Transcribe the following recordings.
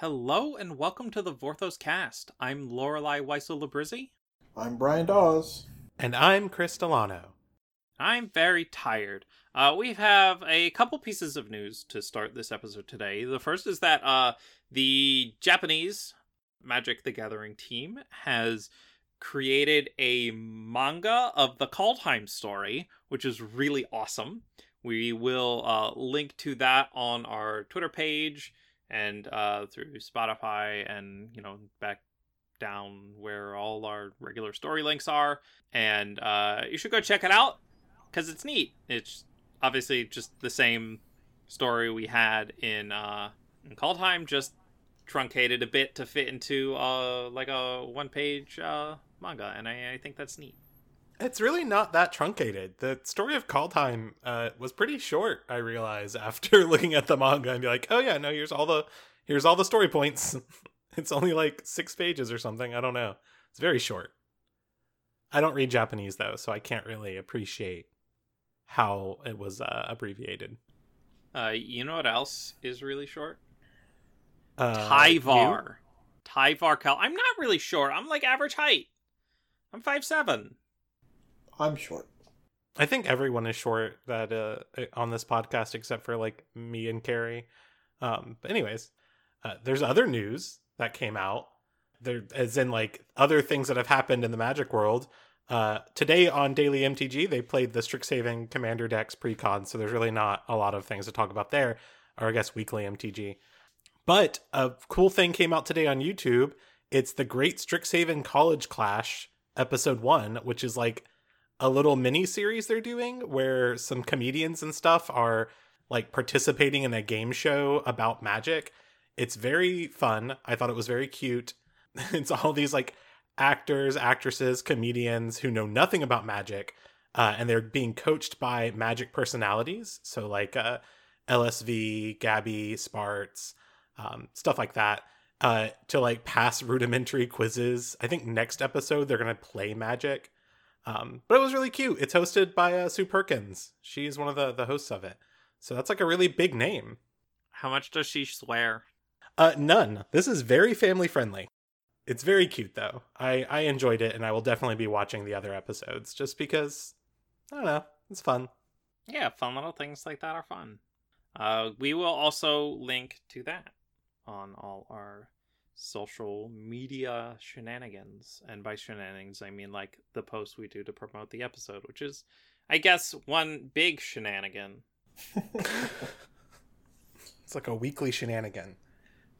Hello and welcome to the Vorthos cast. I'm Lorelei Weissel Labrizzi. I'm Brian Dawes. And I'm Chris Delano. I'm very tired. Uh, we have a couple pieces of news to start this episode today. The first is that uh, the Japanese Magic the Gathering team has created a manga of the Kaldheim story, which is really awesome. We will uh, link to that on our Twitter page and uh, through Spotify and, you know, back down where all our regular story links are. And uh, you should go check it out because it's neat. It's obviously just the same story we had in uh, in Kaldheim, just truncated a bit to fit into uh, like a one page uh, manga, and I, I think that's neat. It's really not that truncated. The story of Kaldheim uh, was pretty short. I realize after looking at the manga and be like, oh yeah, no, here's all the here's all the story points. it's only like six pages or something. I don't know. It's very short. I don't read Japanese though, so I can't really appreciate how it was uh, abbreviated. Uh, you know what else is really short? Uh, Tyvar. you? Tyvar Kell. I'm not really short. I'm like average height. I'm five seven. I'm short. I think everyone is short that uh, on this podcast except for like me and Carrie. Um, but anyways, uh, there's other news that came out. There, as in like other things that have happened in the Magic world. Uh, today on Daily MTG, they played the Strixhaven Commander decks precon, so there's really not a lot of things to talk about there, or I guess weekly MTG. But a cool thing came out today on YouTube. It's the Great Strixhaven College Clash episode one, which is like a little mini series they're doing where some comedians and stuff are like participating in a game show about magic. It's very fun. I thought it was very cute. it's all these like actors, actresses, comedians who know nothing about magic, uh, and they're being coached by magic personalities. So like uh, LSV, Gabby, Spartz, um, stuff like that. Uh, to like pass rudimentary quizzes. I think next episode they're gonna play magic. Um, but it was really cute. It's hosted by uh, Sue Perkins. She's one of the the hosts of it. So that's like a really big name. How much does she swear? Uh, none. This is very family friendly. It's very cute though. I I enjoyed it, and I will definitely be watching the other episodes just because I don't know. It's fun. Yeah, fun little things like that are fun. Uh, we will also link to that on all our social media shenanigans. And by shenanigans, I mean like the posts we do to promote the episode, which is, I guess, one big shenanigan. It's like a weekly shenanigan.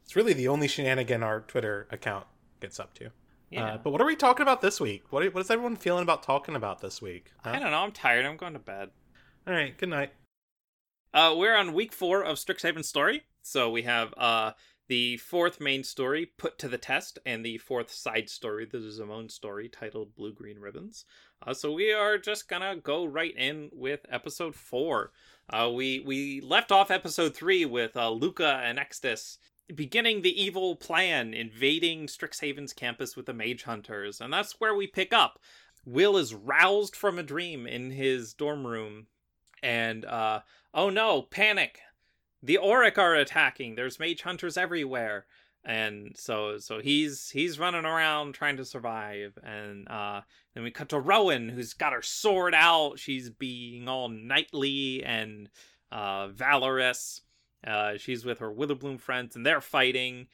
It's really the only shenanigan our Twitter account gets up to. Yeah. Uh, but what are we talking about this week? What, what is everyone feeling about talking about this week? Huh? I don't know. I'm tired. I'm going to bed. All right. Good night. Uh, we're on week four of Strixhaven story. So we have uh the fourth main story put to the test and the fourth side story the Zimone story titled blue green ribbons. Uh, so we are just gonna go right in with episode four. Uh, we we left off episode three with uh, Lukka and extus beginning the evil plan invading strixhaven's campus with the mage hunters and that's where we pick up. Will is roused from a dream in his dorm room and uh oh no panic the Oriq are attacking. There's mage hunters everywhere. And so so he's he's running around trying to survive. And uh then we cut to Rowan, who's got her sword out. She's being all knightly and uh valorous. Uh she's with her Witherbloom friends and they're fighting.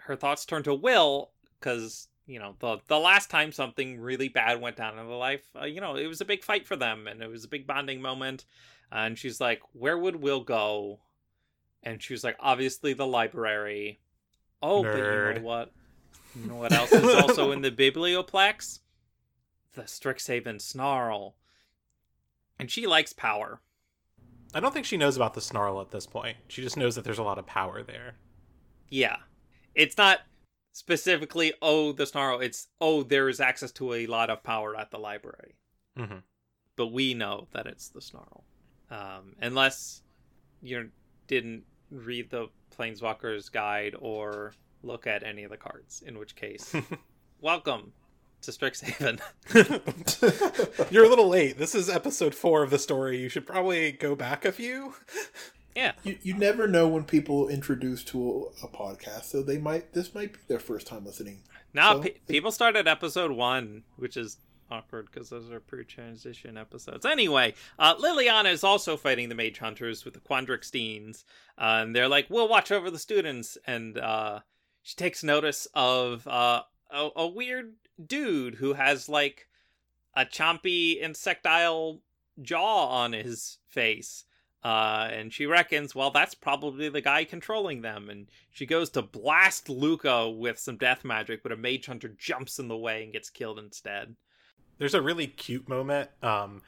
Her thoughts turn to Will, because you know the the last time something really bad went down in their life, uh, you know, it was a big fight for them and it was a big bonding moment. And she's like, "Where would Will go?" And she was like, obviously the library. Oh, but you know what? You know what else is also in the biblioplex? The Strixhaven Snarl. And she likes power. I don't think she knows about the snarl at this point. She just knows that there's a lot of power there. Yeah. It's not specifically, oh, the Snarl. It's, oh, there is access to a lot of power at the library. hmm But we know that it's the Snarl. Um, unless you didn't read the Planeswalker's Guide or look at any of the cards, in which case, welcome to Strixhaven. You're a little late. This is episode four of the story. You should probably go back a few. Yeah. You, you never know when people introduce to a, a podcast, so they might this might be their first time listening. Now So, pe- it- people started episode one, which is awkward because those are pre-transition episodes. Anyway, uh, Liliana is also fighting the Mage Hunters with the Quandrixteens, uh, and they're like, "We'll watch over the students." And uh, she takes notice of uh, a, a weird dude who has like a chompy insectile jaw on his face. Uh, and she reckons, well, that's probably the guy controlling them. And she goes to blast Lukka with some death magic, but a mage hunter jumps in the way and gets killed instead. There's a really cute moment. Um,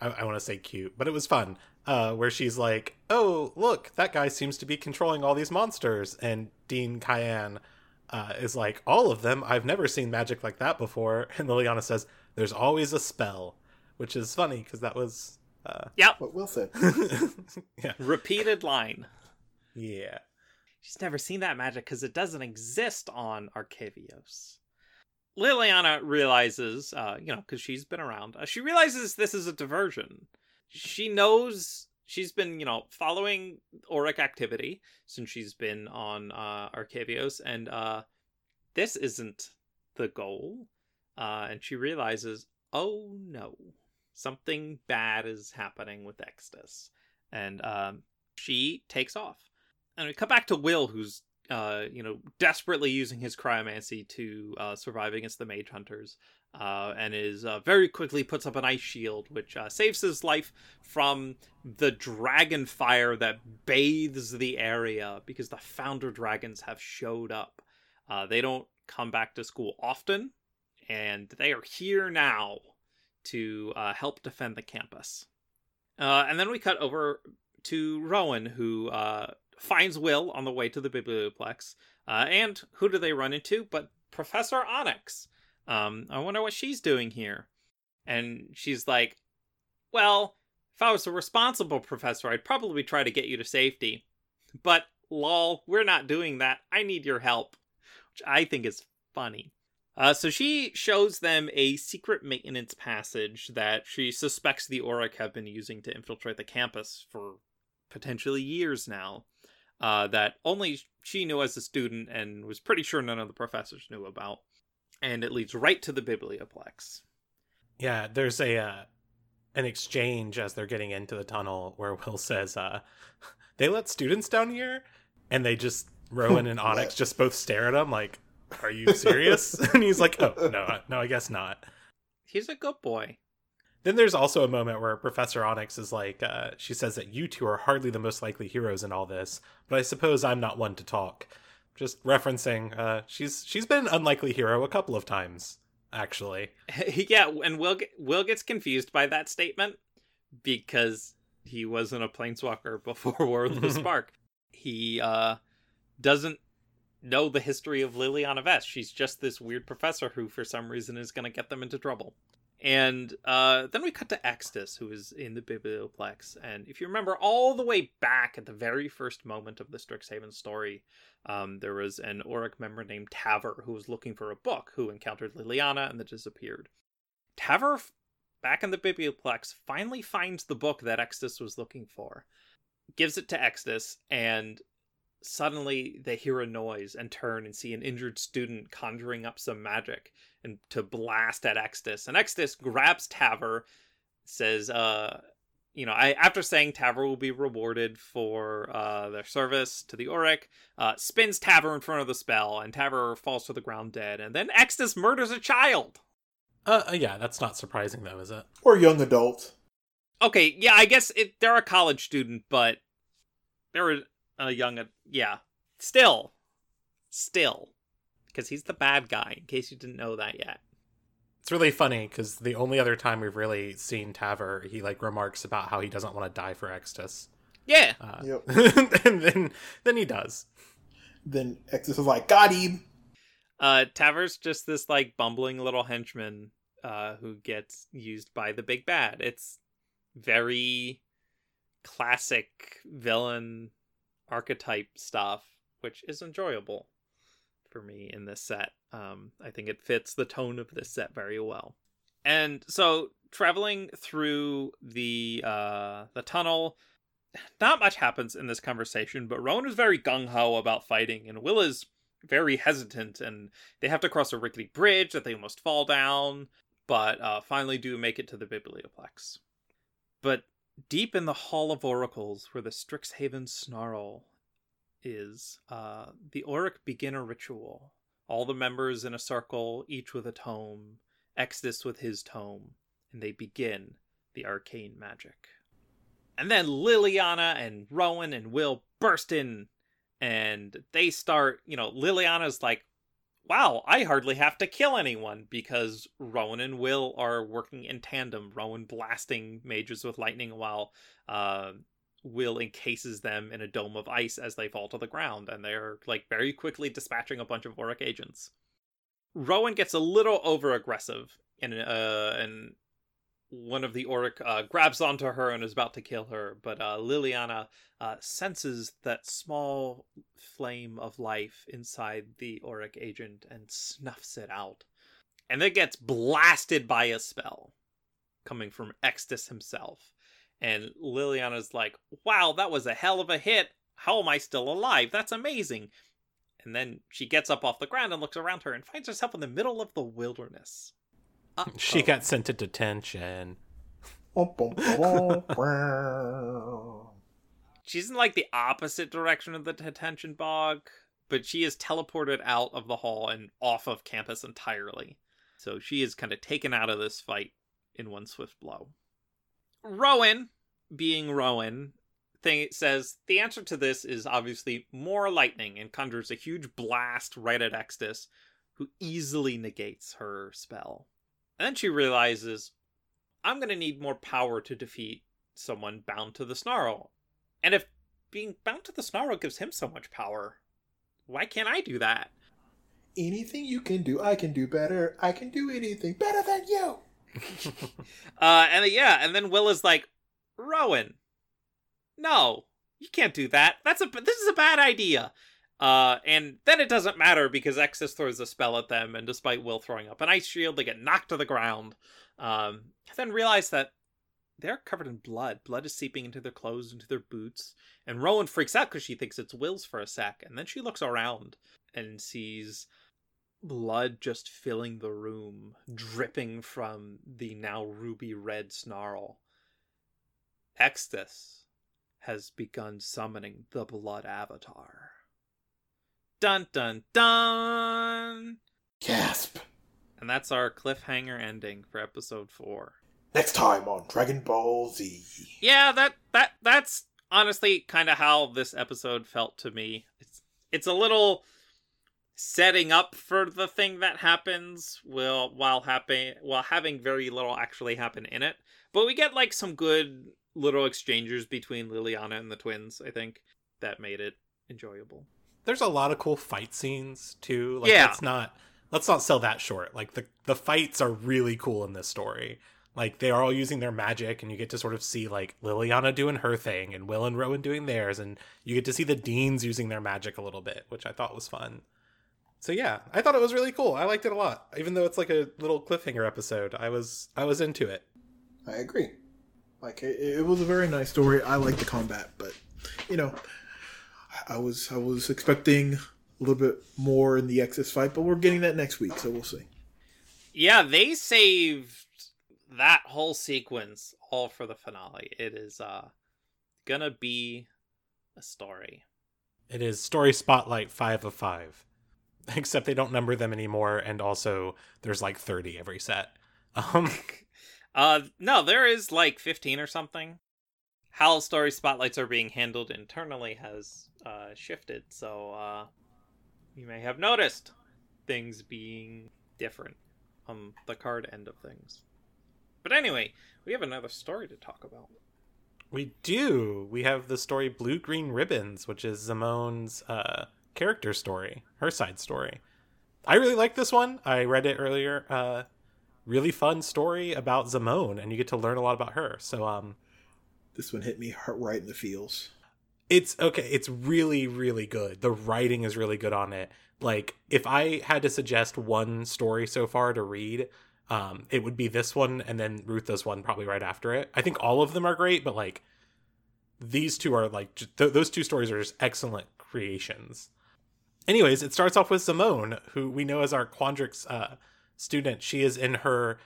I, I want to say cute, but it was fun. Uh, where she's like, "Oh, look, that guy seems to be controlling all these monsters," and Dean Kianne uh, is like, "All of them? I've never seen magic like that before." And Liliana says, "There's always a spell," which is funny because that was, uh, Yep. What Will said. yeah, Repeated line. yeah. She's never seen that magic because it doesn't exist on Arcavios. Liliana realizes, uh, you know, because she's been around, uh, she realizes this is a diversion. She knows she's been, you know, following Oriq activity since she's been on uh, Arcavios, and uh, this isn't the goal. Uh, and she realizes, oh no, something bad is happening with Extus. And um, she takes off and we cut back to Will, who's uh, you know desperately using his cryomancy to uh, survive against the mage hunters, uh, and is uh, very quickly puts up an ice shield, which uh, saves his life from the dragon fire that bathes the area because the founder dragons have showed up. Uh, they don't come back to school often, and they are here now to uh, help defend the campus. Uh, and then we cut over to Rowan, who uh, finds Will on the way to the biblioplex. Uh, and who do they run into but Professor Onyx? Um, I wonder what she's doing here. And she's like, Well, if I was a responsible professor, I'd probably try to get you to safety. But, lol, we're not doing that. I need your help. Which I think is funny. Uh, so she shows them a secret maintenance passage that she suspects the Oriq have been using to infiltrate the campus for potentially years now. Uh, that only she knew as a student and was pretty sure none of the professors knew about. And it leads right to the biblioplex. Yeah, there's a uh, an exchange as they're getting into the tunnel where Will says, uh, "They let students down here," and they just Rowan and Onyx just both stare at him like, "Are you serious?" and he's like, "Oh no, no, I guess not." He's a good boy. Then there's also a moment where Professor Onyx is like, uh, she says that you two are hardly the most likely heroes in all this, but I suppose I'm not one to talk. Just referencing, uh, she's she's been an unlikely hero a couple of times, actually. yeah, and Will Will gets confused by that statement because he wasn't a planeswalker before War of the Spark. He uh, doesn't know the history of Liliana Vess. She's just this weird professor who, for some reason, is going to get them into trouble. And uh, then we cut to Extus, who is in the Biblioplex. And if you remember all the way back at the very first moment of the Strixhaven story, um, there was an Oriq member named Taver who was looking for a book who encountered Liliana and then disappeared. Taver, back in the Biblioplex, finally finds the book that Extus was looking for, gives it to Extus, and suddenly they hear a noise and turn and see an injured student conjuring up some magic and to blast at Extus. And Extus grabs Taver, says, uh, you know, I after saying Taver will be rewarded for uh, their service to the Oriq, uh, spins Taver in front of the spell, and Taver falls to the ground dead. And then Extus murders a child. Uh, uh, yeah, that's not surprising though, is it? Or young adult. Okay, yeah, I guess it, they're a college student, but they're a young, yeah. Still, still, because he's the bad guy. In case you didn't know that yet. It's really funny because the only other time we've really seen Taver, he like remarks about how he doesn't want to die for Extus. Yeah, Uh, Yep. and then then he does. Then Extus is like, got him. uh, Taver's just this like bumbling little henchman uh, who gets used by the big bad. It's very classic villain archetype stuff, which is enjoyable for me in this set. Um, I think it fits the tone of this set very well. And so traveling through the uh, the tunnel, not much happens in this conversation, but Rowan is very gung ho about fighting, and Will is very hesitant, and they have to cross a rickety bridge that they almost fall down, but uh, finally do make it to the Biblioplex. But deep in the Hall of Oracles, where the Strixhaven Snarl is, uh, the Oriq begin a ritual. All the members in a circle, each with a tome, Extus with his tome, and they begin the arcane magic. And then Liliana and Rowan and Will burst in and they start, you know, Liliana's like, wow, I hardly have to kill anyone because Rowan and Will are working in tandem. Rowan blasting mages with lightning while uh, Will encases them in a dome of ice as they fall to the ground, and they're like very quickly dispatching a bunch of Oriq agents. Rowan gets a little over aggressive in uh, one of the Oriq uh, grabs onto her and is about to kill her, but uh, Liliana uh, senses that small flame of life inside the Oriq agent and snuffs it out. And then gets blasted by a spell coming from Extus himself. And Liliana's like, wow, that was a hell of a hit. How am I still alive? That's amazing. And then she gets up off the ground and looks around her and finds herself in the middle of the wilderness. Uh-oh. She got sent to detention. She's in like the opposite direction of the detention bog, but she is teleported out of the hall and off of campus entirely. So she is kind of taken out of this fight in one swift blow. Rowan, being Rowan, thing says the answer to this is obviously more lightning and conjures a huge blast right at Extus, who easily negates her spell. And then she realizes, I'm going to need more power to defeat someone bound to the snarl. And if being bound to the snarl gives him so much power, why can't I do that? Anything you can do, I can do better. I can do anything better than you. uh, and yeah, and then Will is like, Rowan, no, you can't do that. That's a this is a bad idea. Uh, and then it doesn't matter because Extus throws a spell at them, and despite Will throwing up an ice shield, they get knocked to the ground. Um, then realize that they're covered in blood. Blood is seeping into their clothes, into their boots. And Rowan freaks out because she thinks it's Will's for a sec. And then she looks around and sees blood just filling the room, dripping from the now ruby red snarl. Extus has begun summoning the blood avatar. Dun dun dun! Gasp! And that's our cliffhanger ending for episode four. Next time on Dragon Ball Z. Yeah, that that that's honestly kind of how this episode felt to me. It's it's a little setting up for the thing that happens while while happen while having very little actually happen in it. But we get like some good little exchanges between Liliana and the twins, I think, that made it enjoyable there's a lot of cool fight scenes too. Like, yeah, it's not. Let's not sell that short. Like the the fights are really cool in this story. Like they are all using their magic, and you get to sort of see like Liliana doing her thing, and Will and Rowan doing theirs, and you get to see the Deans using their magic a little bit, which I thought was fun. So yeah, I thought it was really cool. I liked it a lot, even though it's like a little cliffhanger episode. I was I was into it. I agree. Like it, it was a very nice story. I like the combat, but you know, I was I was expecting a little bit more in the Extus fight, but we're getting that next week, so we'll see. Yeah, they saved that whole sequence all for the finale. It is uh gonna be a story. It is story spotlight five of five. Except they don't number them anymore, and also there's like thirty every set. Um Uh no, there is like fifteen or something. How story spotlights are being handled internally has uh, shifted, so uh, you may have noticed things being different on the card end of things. But anyway, we have another story to talk about. We do. We have the story Blue Green Ribbons, which is Zimone's uh, character story, her side story. I really like this one. I read it earlier. Uh, really fun story about Zimone, and you get to learn a lot about her. So, um, this one hit me right in the feels it's okay it's really really good the writing is really good on it like if i had to suggest one story so far to read um it would be this one and then Rootha's one probably right after it i think all of them are great but like these two are like th- those two stories are just excellent creations. Anyways, it starts off with Zimone, who we know as our Quandrix uh, student. She is in her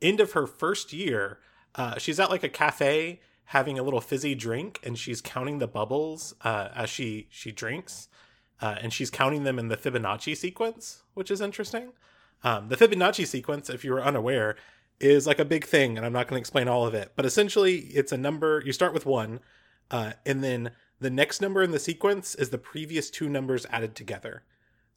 end of her first year. Uh, she's at like a cafe having a little fizzy drink, and she's counting the bubbles uh, as she she drinks, uh, and she's counting them in the Fibonacci sequence, which is interesting. Um, the Fibonacci sequence, if you were unaware, is like a big thing, and I'm not going to explain all of it. But essentially, it's a number. You start with one, uh, and then the next number in the sequence is the previous two numbers added together.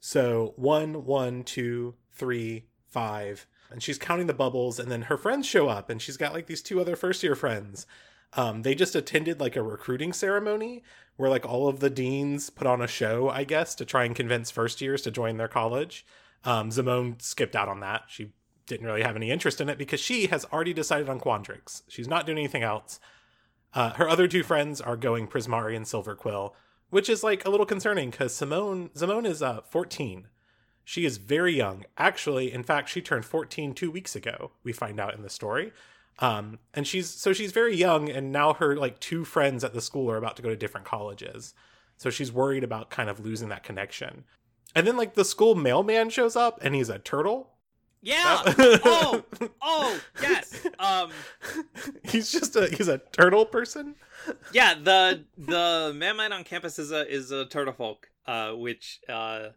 So one, one, two, three, five, and she's counting the bubbles. And then her friends show up, and she's got like these two other first year friends. Um, they just attended like a recruiting ceremony where like all of the deans put on a show, I guess, to try and convince first years to join their college. Um, Zimone skipped out on that. She didn't really have any interest in it because she has already decided on Quandrix. She's not doing anything else. Uh, her other two friends are going Prismari and Silverquill, which is like a little concerning because Zimone Zimone is uh, 14. She is very young. Actually, in fact, she turned 14 two weeks ago. We find out in the story. Um, and she's so she's very young, and now her like two friends at the school are about to go to different colleges. So she's worried about kind of losing that connection. And then like the school mailman shows up, and he's a turtle, yeah. oh, oh, yes. Um, he's just a he's a turtle person. Yeah. The the mailman on campus is a is a turtle folk. Uh, which uh,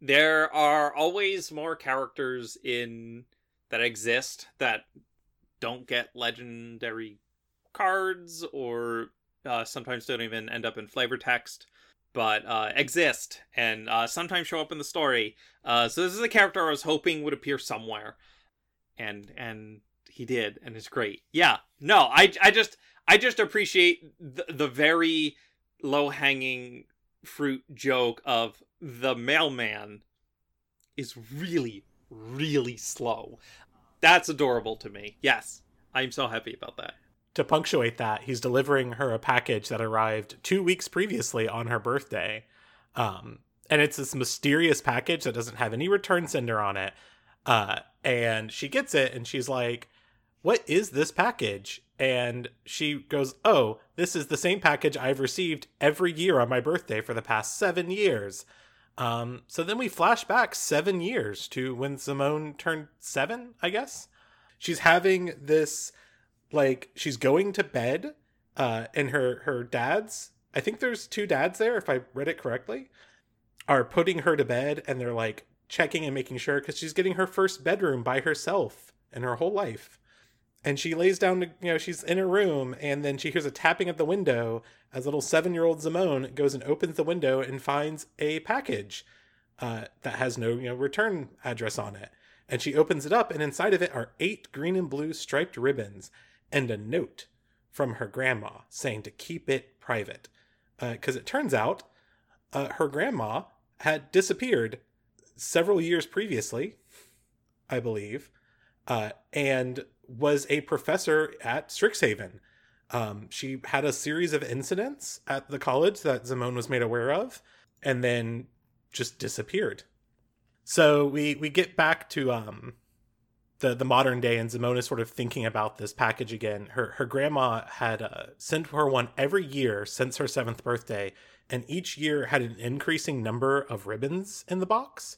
there are always more characters in that exist that don't get legendary cards or uh, sometimes don't even end up in flavor text but uh, exist and uh, sometimes show up in the story. Uh, so this is a character I was hoping would appear somewhere, and and he did, and it's great. Yeah, no, I I just I just appreciate the, the very low hanging fruit joke of the mailman is really really slow. That's adorable to me. Yes, I'm so happy about that to punctuate that, he's delivering her a package that arrived two weeks previously on her birthday. Um, and it's this mysterious package that doesn't have any return sender on it. Uh, and she gets it and she's like, What is this package? And she goes, Oh, this is the same package I've received every year on my birthday for the past seven years. Um, so then we flash back seven years to when Zimone turned seven, I guess. She's having this like she's going to bed uh and her her dad's i think there's two dads there if i read it correctly are putting her to bed and they're like checking and making sure because she's getting her first bedroom by herself in her whole life and she lays down to you know she's in her room and then she hears a tapping at the window as little seven year old Zimone goes and opens the window and finds a package uh, that has no you know return address on it and she opens it up and inside of it are eight green and blue striped ribbons and a note from her grandma saying to keep it private. Because uh, it turns out uh, her grandma had disappeared several years previously, I believe, uh, and was a professor at Strixhaven. Um, she had a series of incidents at the college that Zimone was made aware of, and then just disappeared. So we we get back to um, the the modern day and Zimone is sort of thinking about this package again. Her her grandma had uh, sent her one every year since her seventh birthday, and each year had an increasing number of ribbons in the box.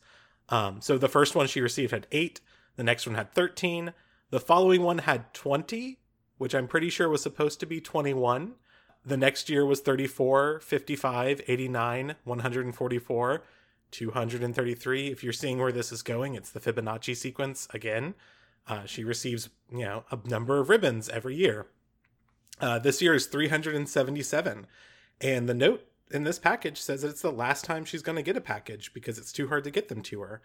Um, so the first one she received had eight, the next one had thirteen, the following one had twenty, which I'm pretty sure was supposed to be twenty one. The next year was 34, 55, 89, 144. 233. If you're seeing where this is going, it's the Fibonacci sequence again. Uh, she receives, you know, a number of ribbons every year. Uh, this year is 377. And the note in this package says that it's the last time she's going to get a package because it's too hard to get them to her.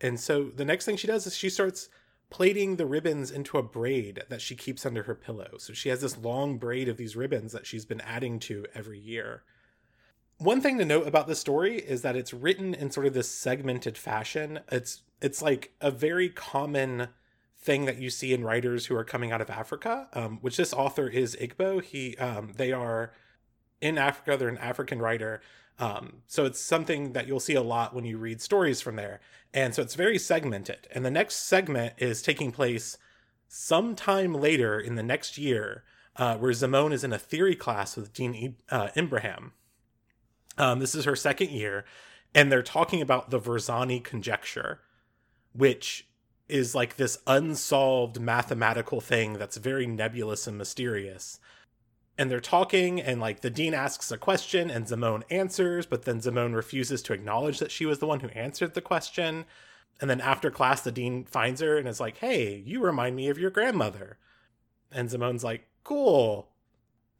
And so the next thing she does is she starts plaiting the ribbons into a braid that she keeps under her pillow. So she has this long braid of these ribbons that she's been adding to every year. One thing to note about this story is that it's written in sort of this segmented fashion. It's it's like a very common thing that you see in writers who are coming out of Africa, um, which this author is Igbo. He um, they are in Africa. They're an African writer, um, so it's something that you'll see a lot when you read stories from there. And so it's very segmented. And the next segment is taking place sometime later in the next year uh, where Zimone is in a theory class with Dean uh, Ibrahim. Um, this is her second year, and they're talking about the Verzani conjecture, which is like this unsolved mathematical thing that's very nebulous and mysterious. And they're talking, and like the dean asks a question, and Zimone answers, but then Zimone refuses to acknowledge that she was the one who answered the question. And then after class, the dean finds her and is like, Hey, you remind me of your grandmother. And Zimone's like, Cool.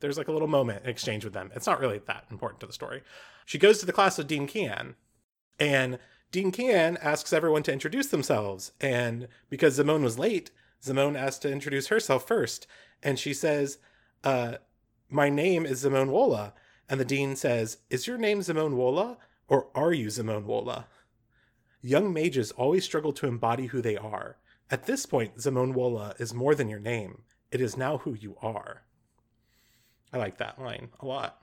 There's like a little moment exchange with them. It's not really that important to the story. She goes to the class with Dean Kianne, and Dean Kianne asks everyone to introduce themselves. And because Zimone was late, Zimone asked to introduce herself first. And she says, uh, My name is Zimone Wola. And the dean says, Is your name Zimone Wola, or are you Zimone Wola? Young mages always struggle to embody who they are. At this point, Zimone Wola is more than your name. It is now who you are. I like that line a lot.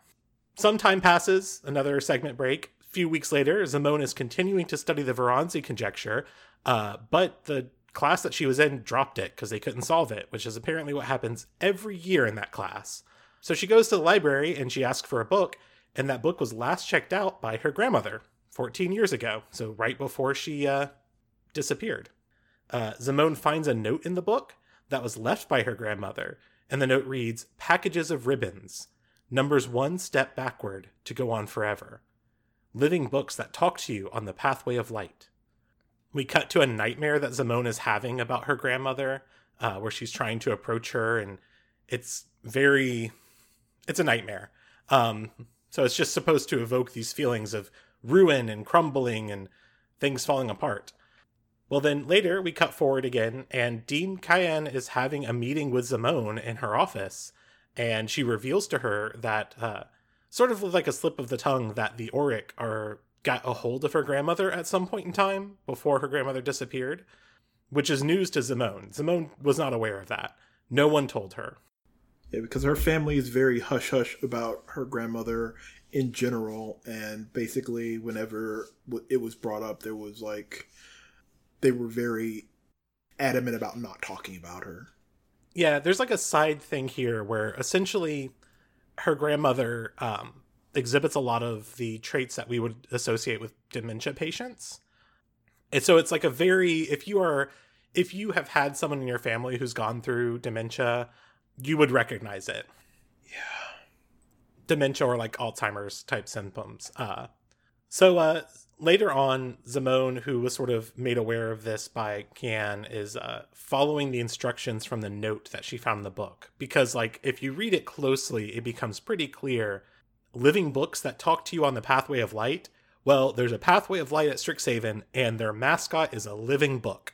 Some time passes, another segment break. A few weeks later, Zimone is continuing to study the Veronzi conjecture, uh, but the class that she was in dropped it because they couldn't solve it, which is apparently what happens every year in that class. So she goes to the library and she asks for a book, and that book was last checked out by her grandmother 14 years ago, so right before she uh, disappeared. Uh, Zimone finds a note in the book that was left by her grandmother, and the note reads Packages of ribbons, numbers one step backward to go on forever. Living books that talk to you on the pathway of light. We cut to a nightmare that Zimone is having about her grandmother, uh, where she's trying to approach her, and it's very, it's a nightmare. Um, so it's just supposed to evoke these feelings of ruin and crumbling and things falling apart. Well, then later we cut forward again, and Dean Kianne is having a meeting with Zimone in her office, and she reveals to her that, uh, sort of like a slip of the tongue, that the Oriq are got a hold of her grandmother at some point in time before her grandmother disappeared, which is news to Zimone. Zimone was not aware of that. No one told her. Yeah, because her family is very hush hush about her grandmother in general, and basically, whenever it was brought up, there was like they were very adamant about not talking about her. Yeah, there's like a side thing here where essentially her grandmother um, exhibits a lot of the traits that we would associate with dementia patients. And so it's like a very if you are if you have had someone in your family who's gone through dementia, you would recognize it. Yeah. Dementia or like Alzheimer's type symptoms. Uh so uh later on, Zimone, who was sort of made aware of this by Kianne, is uh, following the instructions from the note that she found in the book. Because, like, if you read it closely, it becomes pretty clear living books that talk to you on the pathway of light. Well, there's a pathway of light at Strixhaven, and their mascot is a living book.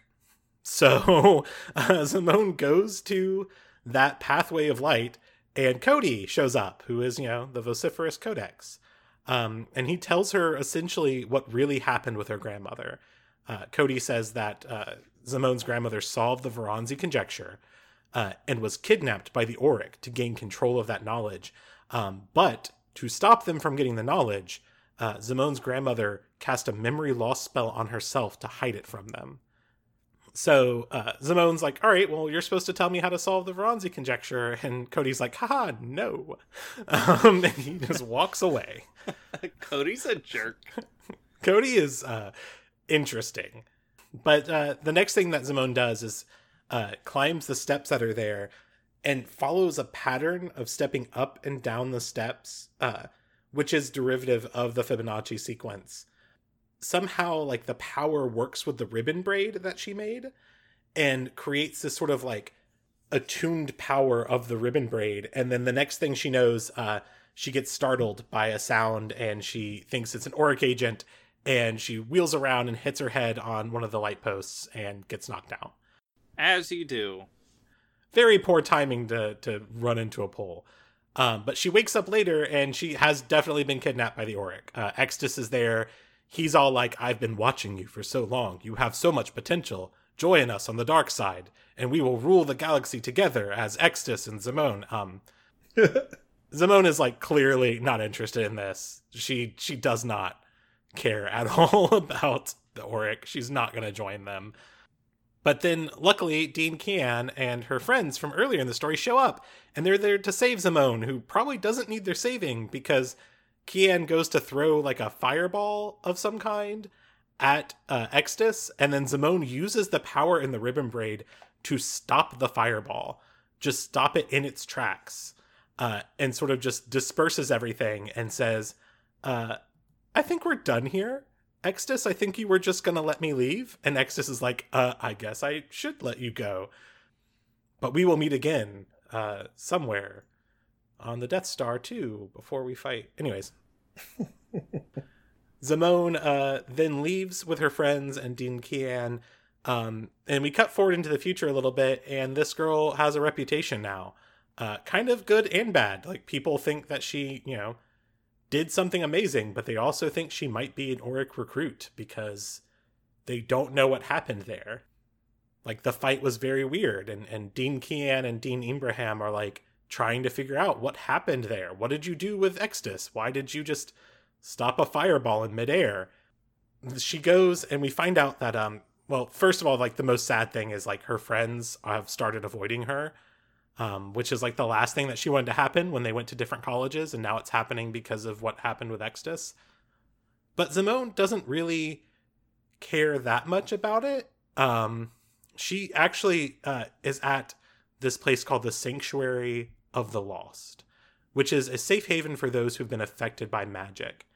So uh, Zimone goes to that pathway of light, and Codie shows up, who is, you know, the vociferous codex. Um, and he tells her essentially what really happened with her grandmother. Uh, Codie says that uh, grandmother solved the Veronzi conjecture uh, and was kidnapped by the Oriq to gain control of that knowledge. Um, but to stop them from getting the knowledge, uh, grandmother cast a memory loss spell on herself to hide it from them. So uh, Zimone's like, all right, well, you're supposed to tell me how to solve the Veronzi conjecture. And Codie's like, haha, no. Um, and he just walks away. Codie's a jerk. Codie is uh, interesting. But uh, the next thing that Zimone does is uh, climbs the steps that are there and follows a pattern of stepping up and down the steps, uh, which is derivative of the Fibonacci sequence somehow like the power works with the ribbon braid that she made and creates this sort of like attuned power of the ribbon braid. And then the next thing she knows uh she gets startled by a sound and she thinks it's an Oriq agent and she wheels around and hits her head on one of the light posts and gets knocked out as you do. Very poor timing to to run into a pole. Um, but she wakes up later and she has definitely been kidnapped by the Oriq. Uh, extus is there he's all like, I've been watching you for so long. You have so much potential. Join us on the dark side, and we will rule the galaxy together as Extus and Zimone. Um, Zimone is like clearly not interested in this. She she does not care at all about the Oriq. She's not going to join them. But then, luckily, Dean Kianne and her friends from earlier in the story show up, and they're there to save Zimone, who probably doesn't need their saving because Kianne goes to throw like a fireball of some kind at uh, Extus, and then Zimone uses the power in the ribbon braid to stop the fireball, just stop it in its tracks, uh, and sort of just disperses everything and says, uh, I think we're done here. Extus, I think you were just gonna let me leave. And Extus is like, uh, I guess I should let you go. But we will meet again, uh, somewhere on the Death Star too, before we fight. Anyways. Zimone uh, then leaves with her friends and Dean Kianne. Um, and we cut forward into the future a little bit, and this girl has a reputation now. Uh, kind of good and bad. Like, people think that she, you know, did something amazing, but they also think she might be an Oriq recruit because they don't know what happened there. Like, the fight was very weird, and, and Dean Kianne and Dean Ibrahim are like trying to figure out what happened there. What did you do with Extus? Why did you just stop a fireball in midair. She goes and we find out that um well, first of all, like the most sad thing is like her friends have started avoiding her. Um, which is like the last thing that she wanted to happen when they went to different colleges, and now it's happening because of what happened with Extus. But Zimone doesn't really care that much about it. Um, she actually uh, is at this place called the Sanctuary of the Lost, which is a safe haven for those who've been affected by magic.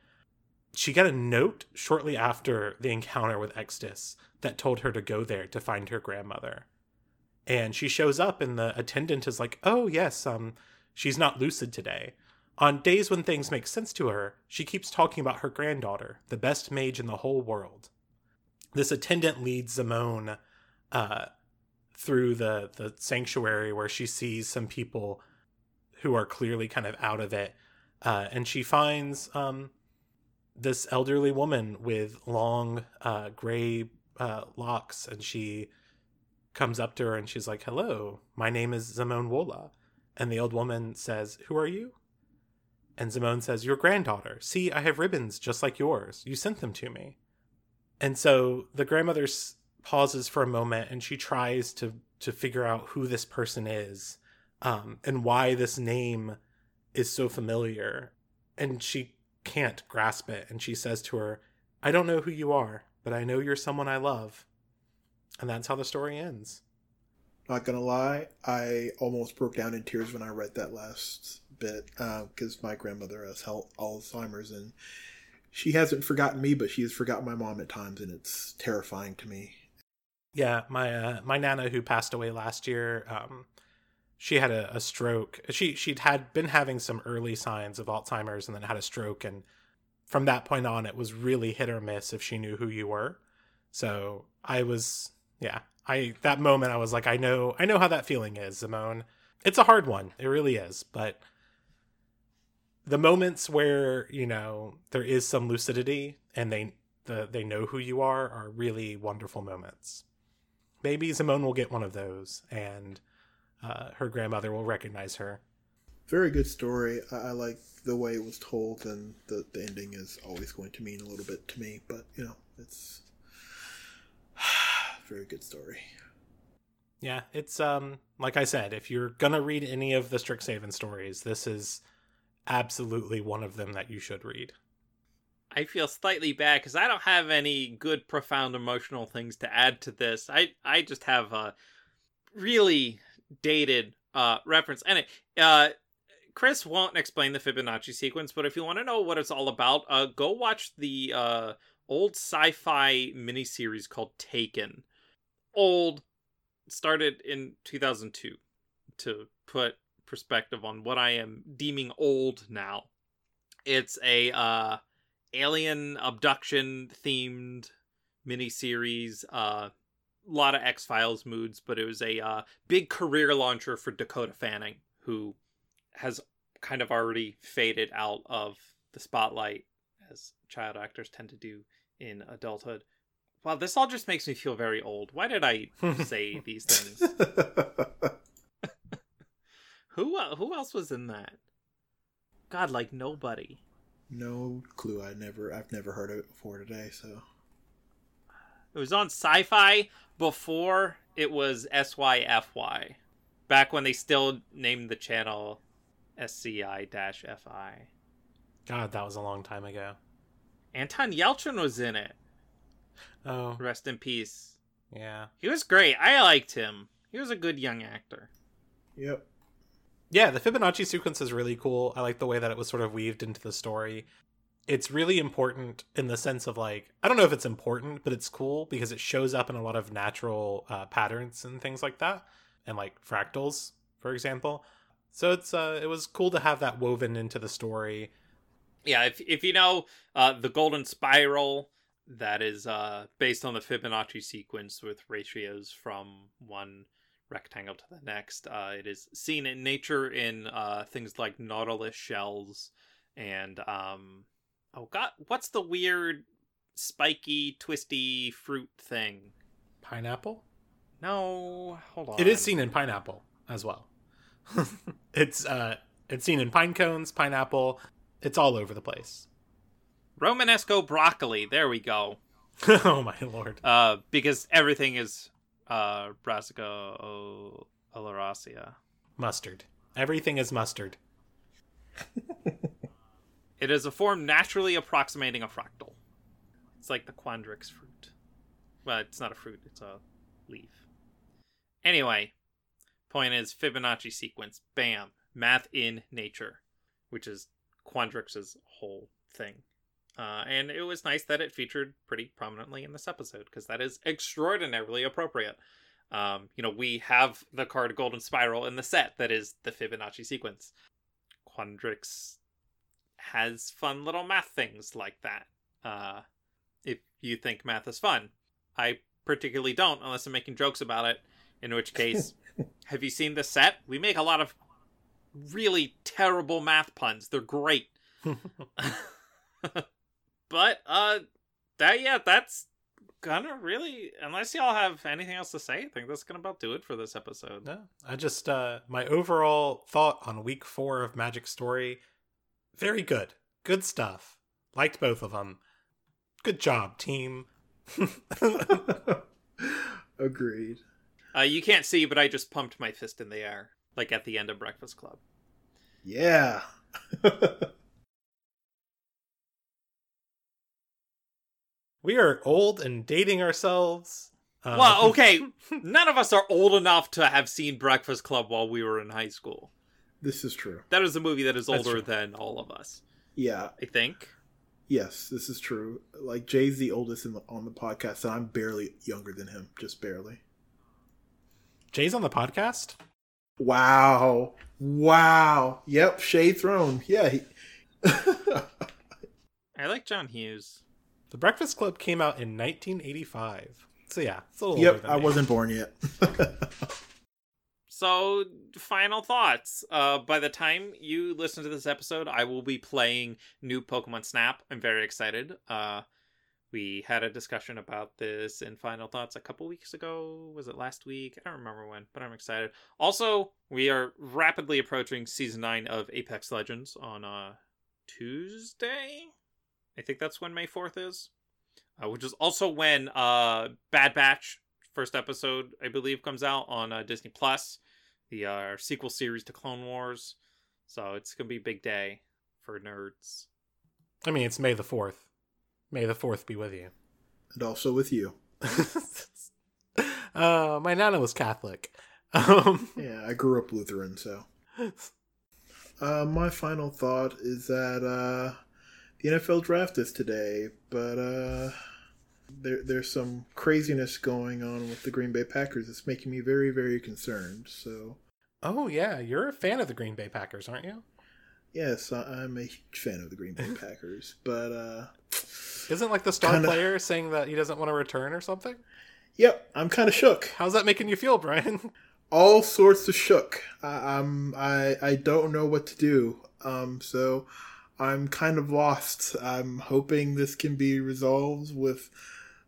She got a note shortly after the encounter with Extus that told her to go there to find her grandmother. And she shows up and the attendant is like, "Oh, yes, um she's not lucid today." On days when things make sense to her, she keeps talking about her granddaughter, the best mage in the whole world. This attendant leads Zimone uh, through the the sanctuary where she sees some people who are clearly kind of out of it. Uh, and she finds um, this elderly woman with long uh, gray uh, locks, and she comes up to her and she's like, "Hello, my name is Zimone Wola." And the old woman says, "Who are you?" And Zimone says, "Your granddaughter. See, I have ribbons just like yours. You sent them to me." And so the grandmother pauses for a moment and she tries to to figure out who this person is um, and why this name is so familiar. And she can't grasp it. And she says to her, I don't know who you are, but I know you're someone I love. And that's how the story ends. Not gonna lie, I almost broke down in tears when I read that last bit because uh, my grandmother has Alzheimer's and she hasn't forgotten me, but she has forgotten my mom at times, and it's terrifying to me. Yeah, my uh, my nana who passed away last year, um, she had a, a stroke. She she'd had been having some early signs of Alzheimer's and then had a stroke and from that point on it was really hit or miss if she knew who you were. So I was yeah, I that moment I was like I know I know how that feeling is, Zimone. It's a hard one. It really is, but the moments where, you know, there is some lucidity and they the they know who you are are really wonderful moments. Maybe Zimone will get one of those and uh, her grandmother will recognize her. Very good story. I, I like the way it was told, and the, the ending is always going to mean a little bit to me, but you know, it's very good story. Yeah, it's um like I said, if you're gonna read any of the Strixhaven stories, this is absolutely one of them that you should read. I feel slightly bad because I don't have any good, profound emotional things to add to this. I I just have a really dated uh, reference. And uh, Chris won't explain the Fibonacci sequence, but if you want to know what it's all about, uh, go watch the uh, old sci-fi miniseries called Taken. Old, started in 2002 to put perspective on what I am deeming old now. It's a uh, alien abduction themed miniseries. Uh, lot of X Files moods, but it was a uh, big career launcher for Dakota Fanning, who has kind of already faded out of the spotlight as child actors tend to do in adulthood. Wow, this all just makes me feel very old. Why did I say these things? who uh, who else was in that? God, like nobody. No clue. I never I've never heard of it before today, so It was on Sci-Fi before it was SYFY. Back when they still named the channel SCI-FI. God, that was a long time ago. Anton Yelchin was in it. Oh, Rest in peace. yeah. He was great. I liked him. He was a good young actor. Yep. Yeah, the Fibonacci sequence is really cool. I like the way that it was sort of weaved into the story. It's really important in the sense of like, I don't know if it's important, but it's cool because it shows up in a lot of natural uh, patterns and things like that, and like fractals, for example. So it's uh, it was cool to have that woven into the story. Yeah, if if you know uh, the golden spiral, that is uh, based on the Fibonacci sequence with ratios from one rectangle to the next. Uh, it is seen in nature in uh, things like nautilus shells and um, oh god, what's the weird spiky twisty fruit thing? Pineapple. No, hold on. It is seen in pineapple as well. it's uh, it's seen in pine cones, pineapple. It's all over the place. Romanesco broccoli. There we go. oh my lord. Uh, because everything is uh Brassica oleracea. Mustard. Everything is mustard. It is a form naturally approximating a fractal. It's like the quandrix fruit. Well, it's not a fruit, it's a leaf. Anyway, point is Fibonacci sequence. Bam. Math in nature, which is Quandrix's whole thing. Uh, and it was nice that it featured pretty prominently in this episode because that is extraordinarily appropriate. Um, you know, we have the card Golden Spiral in the set that is the Fibonacci sequence. Quandrix has fun little math things like that. Uh, if you think math is fun, I particularly don't, unless I'm making jokes about it. In which case, have you seen the set? We make a lot of really terrible math puns. They're great. but uh, that yeah, that's gonna really. Unless y'all have anything else to say, I think that's gonna about do it for this episode. No, I just uh my overall thought on week four of Magic Story, very good, good stuff. Liked both of them. Good job, team. Agreed. Uh, you can't see, but I just pumped my fist in the air, like at the end of Breakfast Club. Yeah. we are old and dating ourselves. Um, Well, okay, none of us are old enough to have seen Breakfast Club while we were in high school. This is true. That is a movie that is older than all of us, Yeah. I think. Yes, this is true. Like Jay's the oldest in the, on the podcast, and I'm barely younger than him, just barely. Jay's on the podcast. Wow. Wow. Yep. Shade Thrown. Yeah. He... I like John Hughes. The Breakfast Club came out in 1985. So yeah, it's a little older yep. than I me. wasn't born yet. So, final thoughts. Uh, by the time you listen to this episode, I will be playing new Pokemon Snap. I'm very excited. Uh, we had a discussion about this in Final Thoughts a couple weeks ago. Was it last week? I don't remember when, but I'm excited. Also, we are rapidly approaching season 9 of Apex Legends on uh, Tuesday. I think that's when May 4th is. Uh, which is also when uh, Bad Batch first episode, I believe, comes out on uh, Disney Plus, the uh, sequel series to Clone Wars. So it's gonna be a big day for nerds. I mean, it's May the 4th. May the 4th be with you. and also with you. uh, my nana was Catholic. Um, Yeah, I grew up Lutheran, so. Uh, my final thought is that uh, the NFL draft is today, but uh, there, there's some craziness going on with the Green Bay Packers. It's making me very, very concerned. So, oh, yeah, you're a fan of the Green Bay Packers, aren't you? yes, I'm a huge fan of the Green Bay Packers, but uh, Isn't like the star Kinda- player saying that he doesn't want to return or something? yep, I'm kind of shook. How's that making you feel, Brian? all sorts of shook. I, I'm I I don't know what to do. Um, so I'm kind of lost. I'm hoping this can be resolved with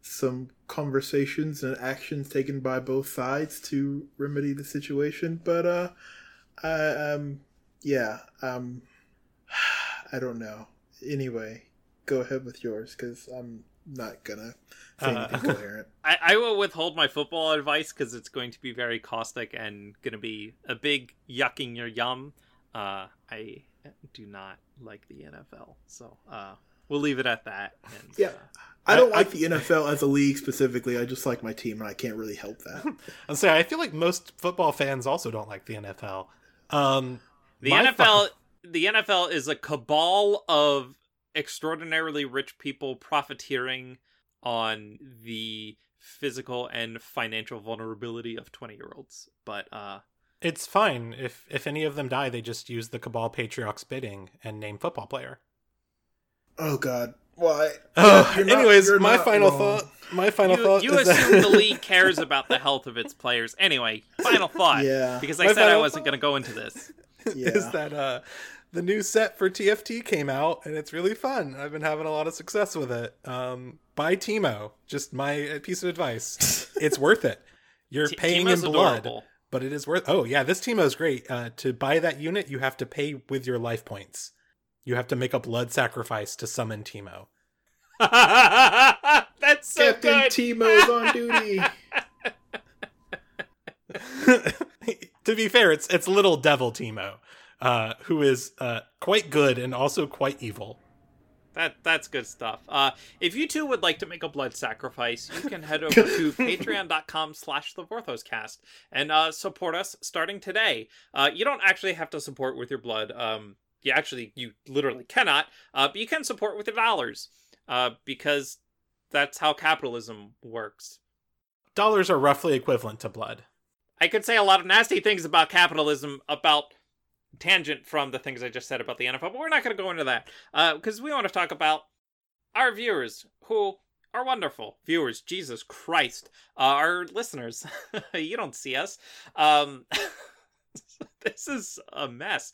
some conversations and actions taken by both sides to remedy the situation. But uh, I um yeah um I don't know. Anyway, go ahead with yours because I'm not gonna say Uh, anything coherent. I, I will withhold my football advice because it's going to be very caustic and going to be a big yucking your yum. Uh, I do not like the NFL, so uh, we'll leave it at that. And, Yeah. uh, I don't I- like the NFL as a league specifically. I just like my team, and I can't really help that. I'll say I feel like most football fans also don't like the NFL. Um, the NFL, fu- the NFL is a cabal of extraordinarily rich people profiteering on the physical and financial vulnerability of 20 year olds. But uh, it's fine if if any of them die, they just use the Cabal Patriarch's bidding and name football player. oh God, why? Oh, You're not- anyways, my final wrong. thought. My final you, thought you is assume that the league cares about the health of its players. Anyway, final thought. Yeah, Because I My said I wasn't going to go into this. Yeah. is that uh the new set for TFT came out and it's really fun. I've been having a lot of success with it. Um buy Teemo. Just my uh, piece of advice. it's worth it. You're T- paying Teemo's in blood, adorable. but it is worth Oh, yeah, this Teemo is great. Uh to buy that unit, you have to pay with your life points. You have to make a blood sacrifice to summon Teemo. That's so Captain good. Teemo's on duty. to be fair, it's it's little devil Teemo, uh, who is uh, quite good and also quite evil. That that's good stuff. Uh, if you too would like to make a blood sacrifice, you can head over to patreon.com slash the Vorthoscast and uh, support us starting today. Uh, you don't actually have to support with your blood. Um, you actually you literally cannot, uh, but you can support with your dollars. Uh, because that's how capitalism works. Dollars are roughly equivalent to blood. I could say a lot of nasty things about capitalism, about tangent from the things I just said about the NFL, but we're not going to go into that because we want to talk about our viewers who are wonderful viewers. Jesus Christ, uh, our listeners. you don't see us. Um, this is a mess.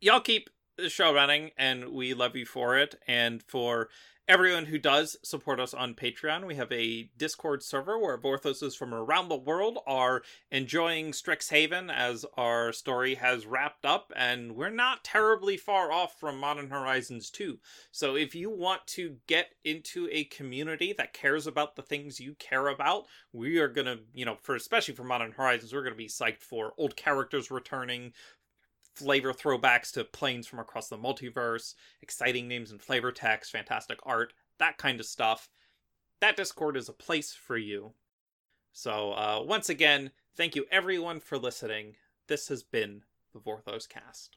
Y'all keep the show running, and we love you for it, and for everyone who does support us on Patreon. We have a Discord server where Vorthoses from around the world are enjoying Strixhaven as our story has wrapped up, and we're not terribly far off from Modern Horizons 2. So if you want to get into a community that cares about the things you care about, we are gonna, you know, for especially for Modern Horizons, we're gonna be psyched for old characters returning, flavor throwbacks to planes from across the multiverse, exciting names and flavor text, fantastic art, that kind of stuff. That Discord is a place for you. So, uh, once again, thank you everyone for listening. This has been the Vorthos Cast.